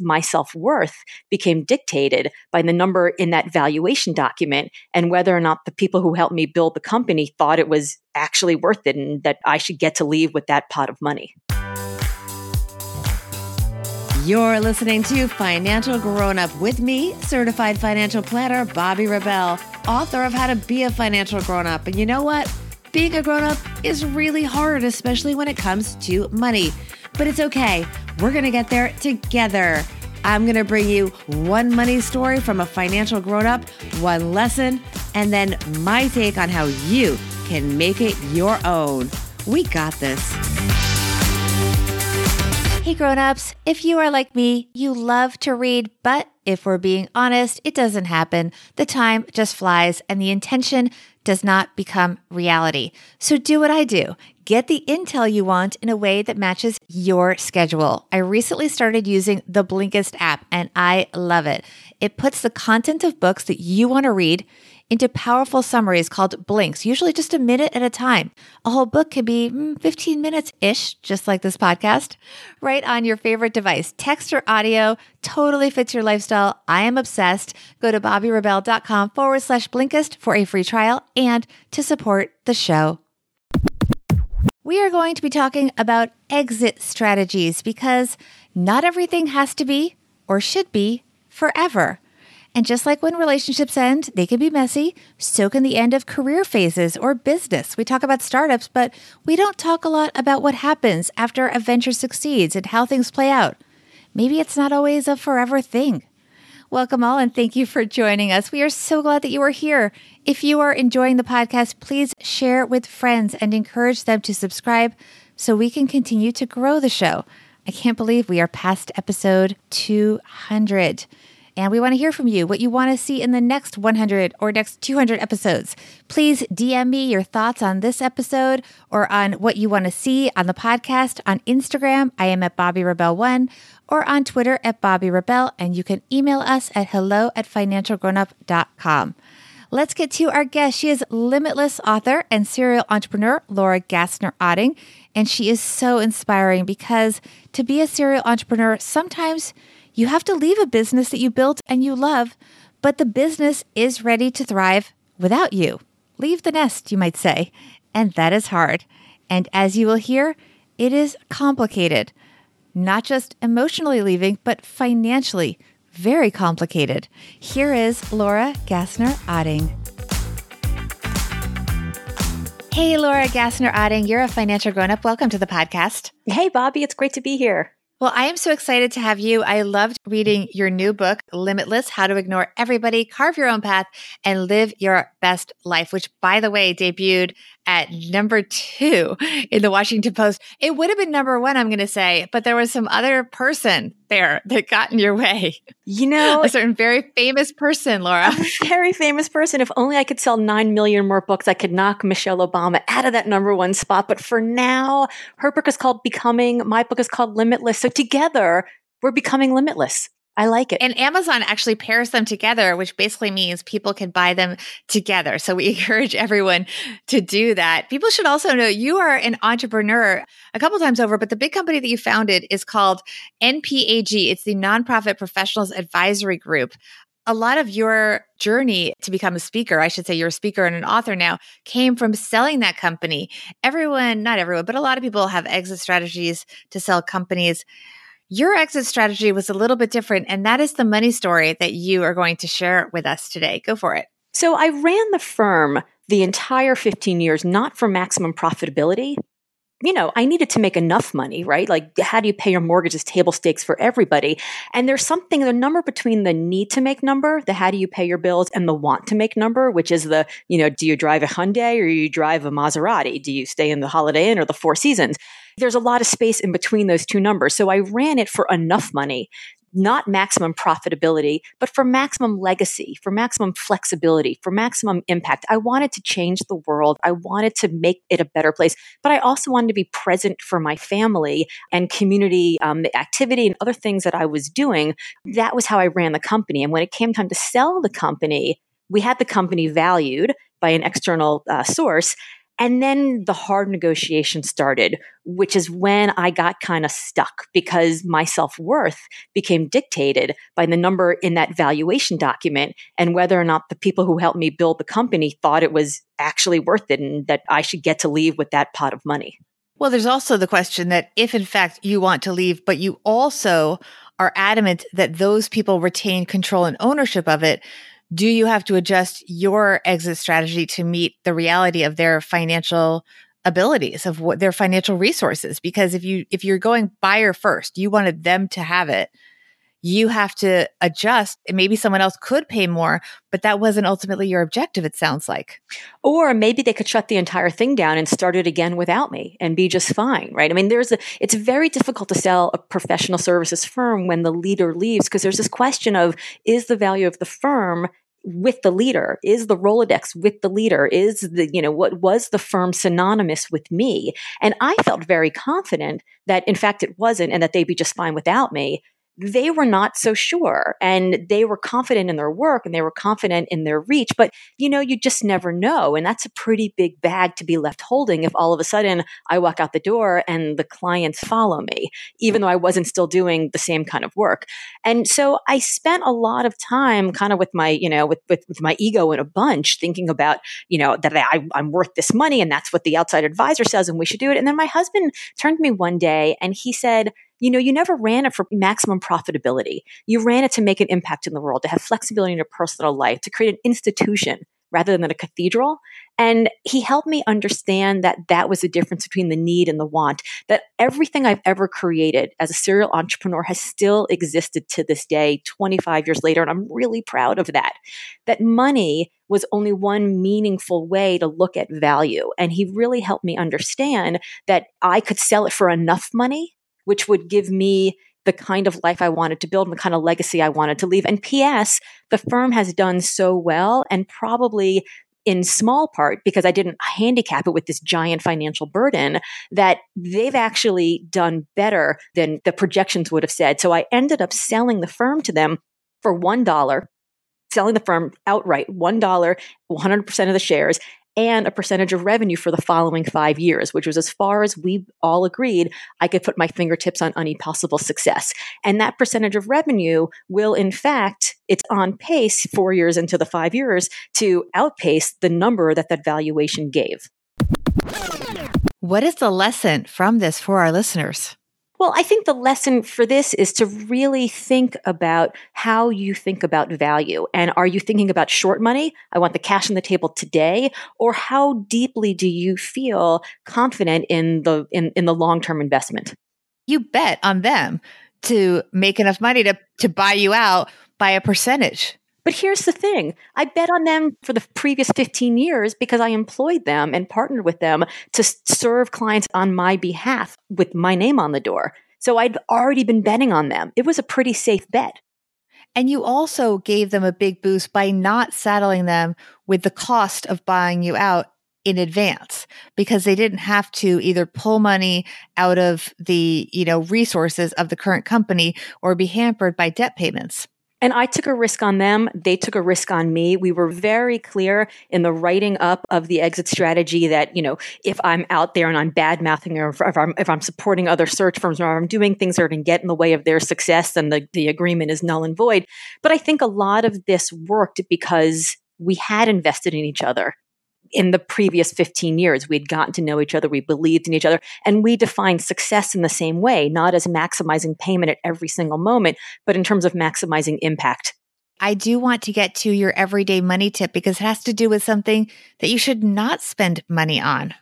my self worth became dictated by the number in that valuation document and whether or not the people who helped me build the company thought it was actually worth it and that I should get to leave with that pot of money. You're listening to Financial Grown Up with me, certified financial planner Bobbi Rebell, author of How to Be a Financial Grown Up. And you know what? Being a grown up is really hard, especially when it comes to money. But it's okay. We're going to get there together. I'm going to bring you one money story from a financial grown up, one lesson, and then my take on how you can make it your own. We got this. Hey grown-ups, if you are like me, you love to read, but if we're being honest, it doesn't happen. The time just flies and the intention does not become reality. So do what I do. Get the intel you want in a way that matches your schedule. I recently started using the Blinkist app and I love it. It puts the content of books that you want to read into powerful summaries called blinks, usually just a minute at a time. A whole book can be mm, 15 minutes ish, just like this podcast, right on your favorite device. Text or audio totally fits your lifestyle. I am obsessed. Go to bobbirebell.com forward slash blinkist for a free trial and to support the show. We are going to be talking about exit strategies because not everything has to be or should be forever. And just like when relationships end, they can be messy, so can the end of career phases or business. We talk about startups, but we don't talk a lot about what happens after a venture succeeds and how things play out. Maybe it's not always a forever thing. Welcome all and thank you for joining us. We are so glad that you are here. If you are enjoying the podcast, please share with friends and encourage them to subscribe so we can continue to grow the show. I can't believe we are past episode 200. And we want to hear from you what you want to see in the next 100 or next 200 episodes. Please DM me your thoughts on this episode or on what you want to see on the podcast on Instagram. I am at Bobbi Rebell One or on Twitter at Bobbi Rebell. And you can email us at hello at financialgrownup.com. Let's get to our guest. She is Limitless author and serial entrepreneur, Laura Gassner Otting. And she is so inspiring because to be a serial entrepreneur, sometimes you have to leave a business that you built and you love, but the business is ready to thrive without you. Leave the nest, you might say. And that is hard. And as you will hear, it is complicated. Not just emotionally leaving, but financially very complicated. Here is Laura Gassner Otting. Hey, Laura Gassner Otting, you're a financial grown up. Welcome to the podcast. Hey, Bobbi, it's great to be here. Well, I am so excited to have you. I loved reading your new book, Limitless How to Ignore Everybody, Carve Your Own Path, and Live Your Best Life, which, by the way, debuted at number two in the Washington Post. It would have been number one, I'm going to say, but there was some other person there that got in your way. You know, a certain very famous person, Laura. A very famous person. If only I could sell 9 million more books, I could knock Michelle Obama out of that number one spot. But for now, her book is called Becoming. My book is called Limitless. So together, we're becoming limitless. I like it. And Amazon actually pairs them together, which basically means people can buy them together. So we encourage everyone to do that. People should also know you are an entrepreneur a couple times over, but the big company that you founded is called NPAG. It's the Nonprofit Professionals Advisory Group. A lot of your journey to become a speaker, I should say you're a speaker and an author now, came from selling that company. Everyone, not everyone, but a lot of people have exit strategies to sell companies. Your exit strategy was a little bit different, and that is the money story that you are going to share with us today. Go for it. So, I ran the firm the entire 15 years, not for maximum profitability. You know, I needed to make enough money, right? Like, how do you pay your mortgages? Table stakes for everybody. And there's something, the number between the need to make number, the how do you pay your bills, and the want to make number, which is the, you know, do you drive a Hyundai or you drive a Maserati? Do you stay in the Holiday Inn or the Four Seasons? There's a lot of space in between those two numbers. So I ran it for enough money not maximum profitability, but for maximum legacy, for maximum flexibility, for maximum impact. I wanted to change the world. I wanted to make it a better place, but I also wanted to be present for my family and community um, activity and other things that I was doing. That was how I ran the company. And when it came time to sell the company, we had the company valued by an external uh, source And then the hard negotiation started, which is when I got kind of stuck because my self worth became dictated by the number in that valuation document and whether or not the people who helped me build the company thought it was actually worth it and that I should get to leave with that pot of money. Well, there's also the question that if in fact you want to leave, but you also are adamant that those people retain control and ownership of it, do you have to adjust your exit strategy to meet the reality of their financial abilities of what their financial resources? Because if you if you're going buyer first you wanted them to have it you have to adjust. And Maybe someone else could pay more, but that wasn't ultimately your objective, it sounds like. Or maybe they could shut the entire thing down and start it again without me and be just fine, right? I mean, there's a, it's very difficult to sell a professional services firm when the leader leaves because there's this question of is the value of the firm with the leader? Is the Rolodex with the leader? Is the, you know, what was the firm synonymous with me? And I felt very confident that in fact it wasn't and that they'd be just fine without me they were not so sure and they were confident in their work and they were confident in their reach. But, you know, you just never know. And that's a pretty big bag to be left holding if all of a sudden I walk out the door and the clients follow me, even though I wasn't still doing the same kind of work. And so I spent a lot of time kind of with my, you know, with, with, with my ego in a bunch thinking about, you know, that I, I'm worth this money and that's what the outside advisor says and we should do it. And then my husband turned to me one day and he said, you know, you never ran it for maximum profitability. You ran it to make an impact in the world, to have flexibility in your personal life, to create an institution rather than a cathedral. And he helped me understand that that was the difference between the need and the want, that everything I've ever created as a serial entrepreneur has still existed to this day, 25 years later. And I'm really proud of that. That money was only one meaningful way to look at value. And he really helped me understand that I could sell it for enough money which would give me the kind of life I wanted to build and the kind of legacy I wanted to leave. And P.S., the firm has done so well and probably in small part because I didn't handicap it with this giant financial burden that they've actually done better than the projections would have said. So I ended up selling the firm to them for $1 selling the firm outright, $1, 100% of the shares, and a percentage of revenue for the following five years, which was as far as we all agreed I could put my fingertips on any possible success. And that percentage of revenue will, in fact, it's on pace four years into the five years to outpace the number that that valuation gave. What is the lesson from this for our listeners? Well, I think the lesson for this is to really think about how you think about value. And are you thinking about short money? I want the cash on the table today. Or how deeply do you feel confident in the, in, in the long-term investment? You bet on them to make enough money to, to buy you out by a percentage. But here's the thing I bet on them for the previous 15 years because I employed them and partnered with them to serve clients on my behalf with my name on the door. So I'd already been betting on them. It was a pretty safe bet. And you also gave them a big boost by not saddling them with the cost of buying you out in advance because they didn't have to either pull money out of the, you know, resources of the current company or be hampered by debt payments. And I took a risk on them. They took a risk on me. We were very clear in the writing up of the exit strategy that, you know, if I'm out there and I'm bad mouthing or if I'm, if I'm supporting other search firms or I'm doing things that are going to get in the way of their success, then the, the agreement is null and void. But I think a lot of this worked because we had invested in each other in the previous 15 years. We'd gotten to know each other, we believed in each other, and we defined success in the same way, not as maximizing payment at every single moment, but in terms of maximizing impact. I do want to get to your everyday money tip because it has to do with something that you should not spend money on.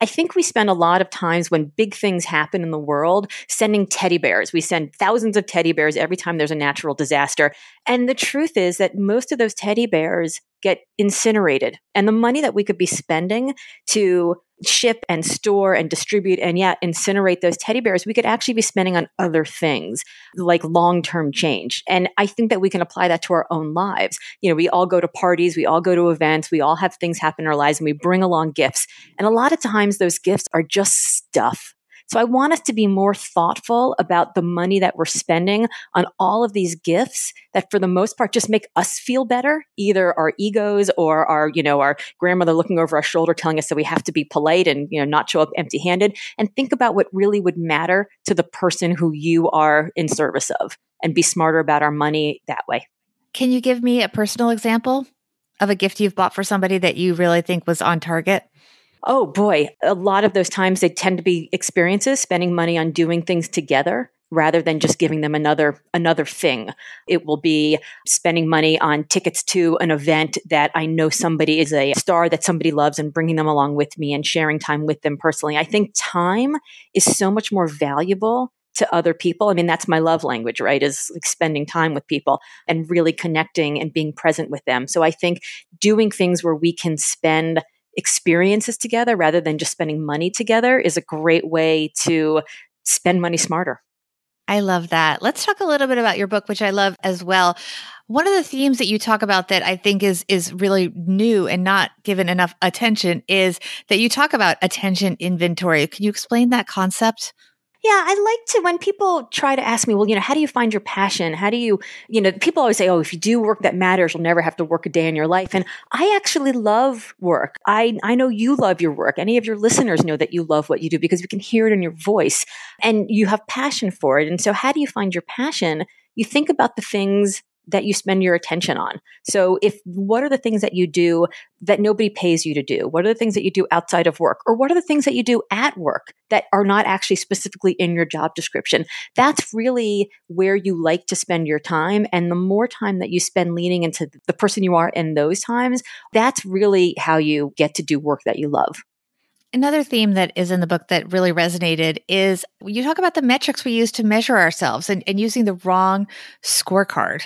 I think we spend a lot of times when big things happen in the world sending teddy bears. We send thousands of teddy bears every time there's a natural disaster. And the truth is that most of those teddy bears get incinerated. And the money that we could be spending to ship and store and distribute and yeah, incinerate those teddy bears, we could actually be spending on other things like long term change. And I think that we can apply that to our own lives. You know, we all go to parties, we all go to events, we all have things happen in our lives and we bring along gifts. And a lot of times those gifts are just stuff So I want us to be more thoughtful about the money that we're spending on all of these gifts that for the most part just make us feel better, either our egos or our, you know, our grandmother looking over our shoulder telling us that we have to be polite and, you know, not show up empty handed and think about what really would matter to the person who you are in service of and be smarter about our money that way. Can you give me a personal example of a gift you've bought for somebody that you really think was on target? Oh boy, a lot of those times they tend to be experiences, spending money on doing things together rather than just giving them another another thing. It will be spending money on tickets to an event that I know somebody is a star that somebody loves and bringing them along with me and sharing time with them personally. I think time is so much more valuable to other people. I mean, that's my love language, right? Is like spending time with people and really connecting and being present with them. So I think doing things where we can spend experiences together rather than just spending money together is a great way to spend money smarter. I love that. Let's talk a little bit about your book, which I love as well. One of the themes that you talk about that I think is is really new and not given enough attention is that you talk about attention inventory. Can you explain that concept? Yeah, I like to when people try to ask me, well, you know, how do you find your passion? How do you, you know, people always say, oh, if you do work that matters, you'll never have to work a day in your life. And I actually love work. I I know you love your work. Any of your listeners know that you love what you do because we can hear it in your voice and you have passion for it. And so how do you find your passion? You think about the things that you spend your attention on. So if what are the things that you do that nobody pays you to do? What are the things that you do outside of work? Or what are the things that you do at work that are not actually specifically in your job description? That's really where you like to spend your time. And the more time that you spend leaning into the person you are in those times, that's really how you get to do work that you love. Another theme that is in the book that really resonated is you talk about the metrics we use to measure ourselves and, and using the wrong scorecard.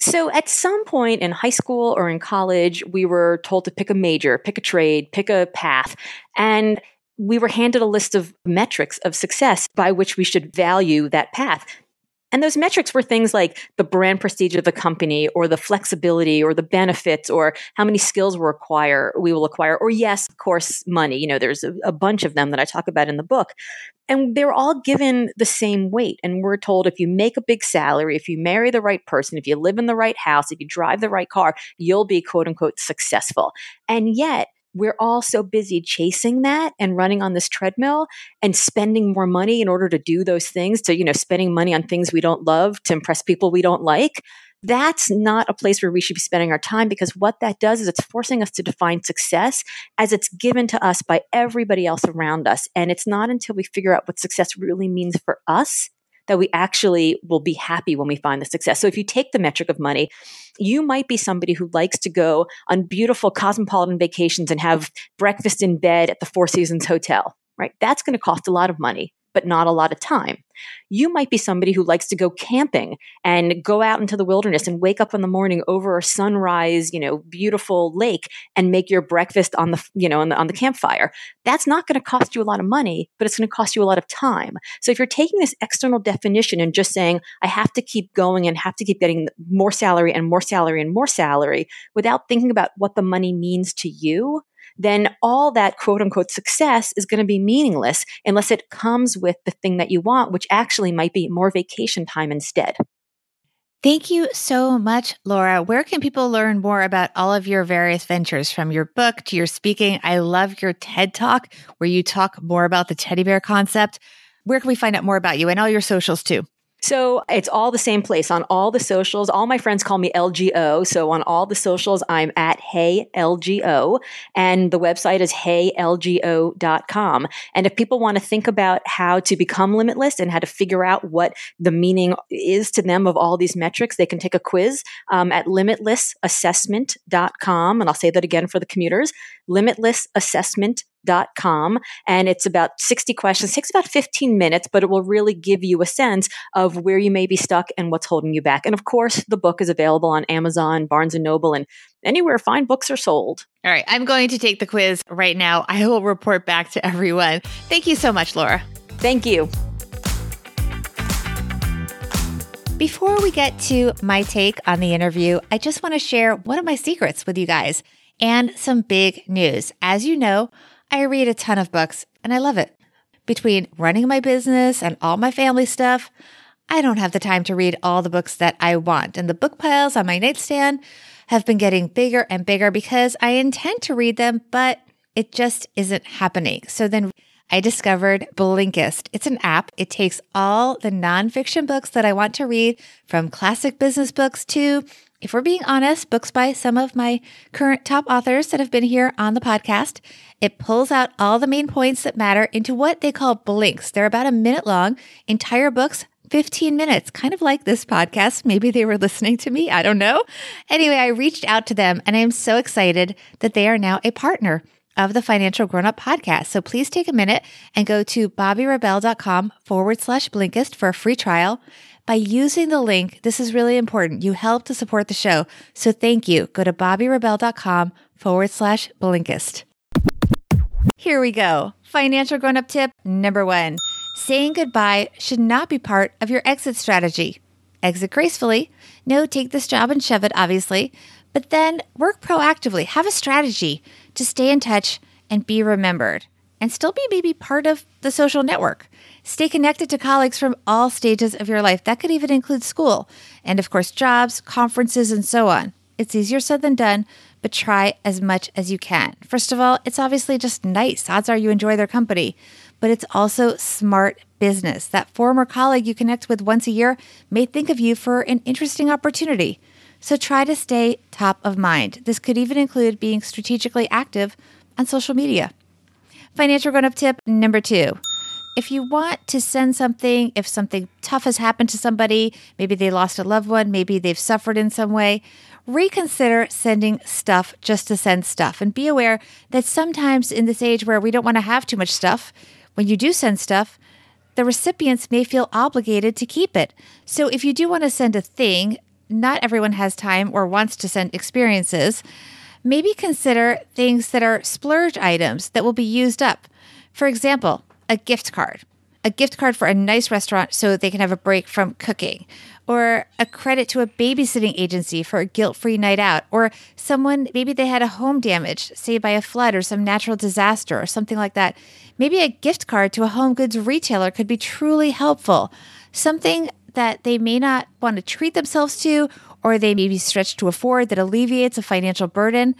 So at some point in high school or in college, we were told to pick a major, pick a trade, pick a path. And we were handed a list of metrics of success by which we should value that path. And those metrics were things like the brand prestige of the company or the flexibility or the benefits or how many skills we acquire, we will acquire, or yes, of course, money. You know, there's a, a bunch of them that I talk about in the book. And they're all given the same weight. And we're told if you make a big salary, if you marry the right person, if you live in the right house, if you drive the right car, you'll be quote unquote successful. And yet we're all so busy chasing that and running on this treadmill and spending more money in order to do those things to you know spending money on things we don't love to impress people we don't like. That's not a place where we should be spending our time because what that does is it's forcing us to define success as it's given to us by everybody else around us. And it's not until we figure out what success really means for us that we actually will be happy when we find the success. So if you take the metric of money, you might be somebody who likes to go on beautiful cosmopolitan vacations and have breakfast in bed at the Four Seasons Hotel, right? That's going to cost a lot of money but not a lot of time. You might be somebody who likes to go camping and go out into the wilderness and wake up in the morning over a sunrise, you know, beautiful lake and make your breakfast on the, you know, on the, on the campfire. That's not going to cost you a lot of money, but it's going to cost you a lot of time. So if you're taking this external definition and just saying, I have to keep going and have to keep getting more salary and more salary and more salary without thinking about what the money means to you, then all that quote unquote success is going to be meaningless unless it comes with the thing that you want, which actually might be more vacation time instead. Thank you so much, Laura. Where can people learn more about all of your various ventures from your book to your speaking? I love your TED talk where you talk more about the teddy bear concept. Where can we find out more about you and all your socials too? So it's all the same place on all the socials. All my friends call me LGO. So on all the socials, I'm at Hey LGO and the website is heylgo.com. And if people want to think about how to become limitless and how to figure out what the meaning is to them of all these metrics, they can take a quiz um, at limitlessassessment.com. And I'll say that again for the commuters, limitlessassessment.com com and it's about 60 questions. It takes about 15 minutes but it will really give you a sense of where you may be stuck and what's holding you back. And of course the book is available on amazon barnes and noble and anywhere fine books are sold. All right i'm going to take the quiz right now. I will report back to everyone. Thank you so much laura. Thank you. Before we get to my take on the interview i just want to share one of my secrets with you guys and some big news. As you know I read a ton of books and I love it. between running my business and all my family stuff, I don't have the time to read all the books that I want. And the book piles on my nightstand have been getting bigger and bigger because I intend to read them, but it just isn't happening. So then I discovered Blinkist. It's an app. It takes all the nonfiction books that I want to read from classic business books to, if we're being honest, books by some of my current top authors that have been here on the podcast. It pulls out all the main points that matter into what they call blinks. They're about a minute long, entire books 15 minutes, kind of like this podcast. Maybe they were listening to me. I don't know. Anyway, I reached out to them and I am so excited that they are now a partner of the Financial Grown Up podcast. So please take a minute and go to bobbirebell.com forward slash Blinkist for a free trial. By using the link, this is really important. You help to support the show. So thank you. Go to bobbirebell.com forward slash Blinkist. Here we go. Financial grown up tip number one saying goodbye should not be part of your exit strategy. Exit gracefully. No, take this job and shove it, obviously. But then work proactively. Have a strategy to stay in touch and be remembered and still be maybe part of the social network. Stay connected to colleagues from all stages of your life. That could even include school and, of course, jobs, conferences, and so on. It's easier said than done, but try as much as you can. First of all, it's obviously just nice. Odds are you enjoy their company, but it's also smart business. That former colleague you connect with once a year may think of you for an interesting opportunity. So try to stay top of mind. This could even include being strategically active on social media. Financial grown up tip number two. If you want to send something, if something tough has happened to somebody, maybe they lost a loved one, maybe they've suffered in some way, reconsider sending stuff just to send stuff. And be aware that sometimes in this age where we don't want to have too much stuff, when you do send stuff, the recipients may feel obligated to keep it. So if you do want to send a thing, not everyone has time or wants to send experiences. Maybe consider things that are splurge items that will be used up. For example, a gift card a gift card for a nice restaurant so they can have a break from cooking, or a credit to a babysitting agency for a guilt free night out, or someone, maybe they had a home damage, say by a flood or some natural disaster or something like that. Maybe a gift card to a home goods retailer could be truly helpful. Something that they may not want to treat themselves to, or they may be stretched to afford that alleviates a financial burden.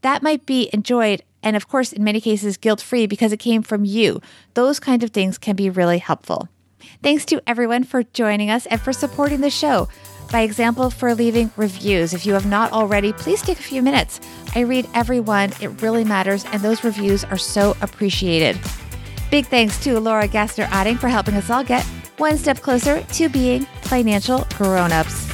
That might be enjoyed and of course, in many cases, guilt free because it came from you. Those kind of things can be really helpful. Thanks to everyone for joining us and for supporting the show. By example, for leaving reviews. If you have not already, please take a few minutes. I read every one, it really matters, and those reviews are so appreciated. Big thanks to Laura Gassner Otting for helping us all get one step closer to being financial grown ups.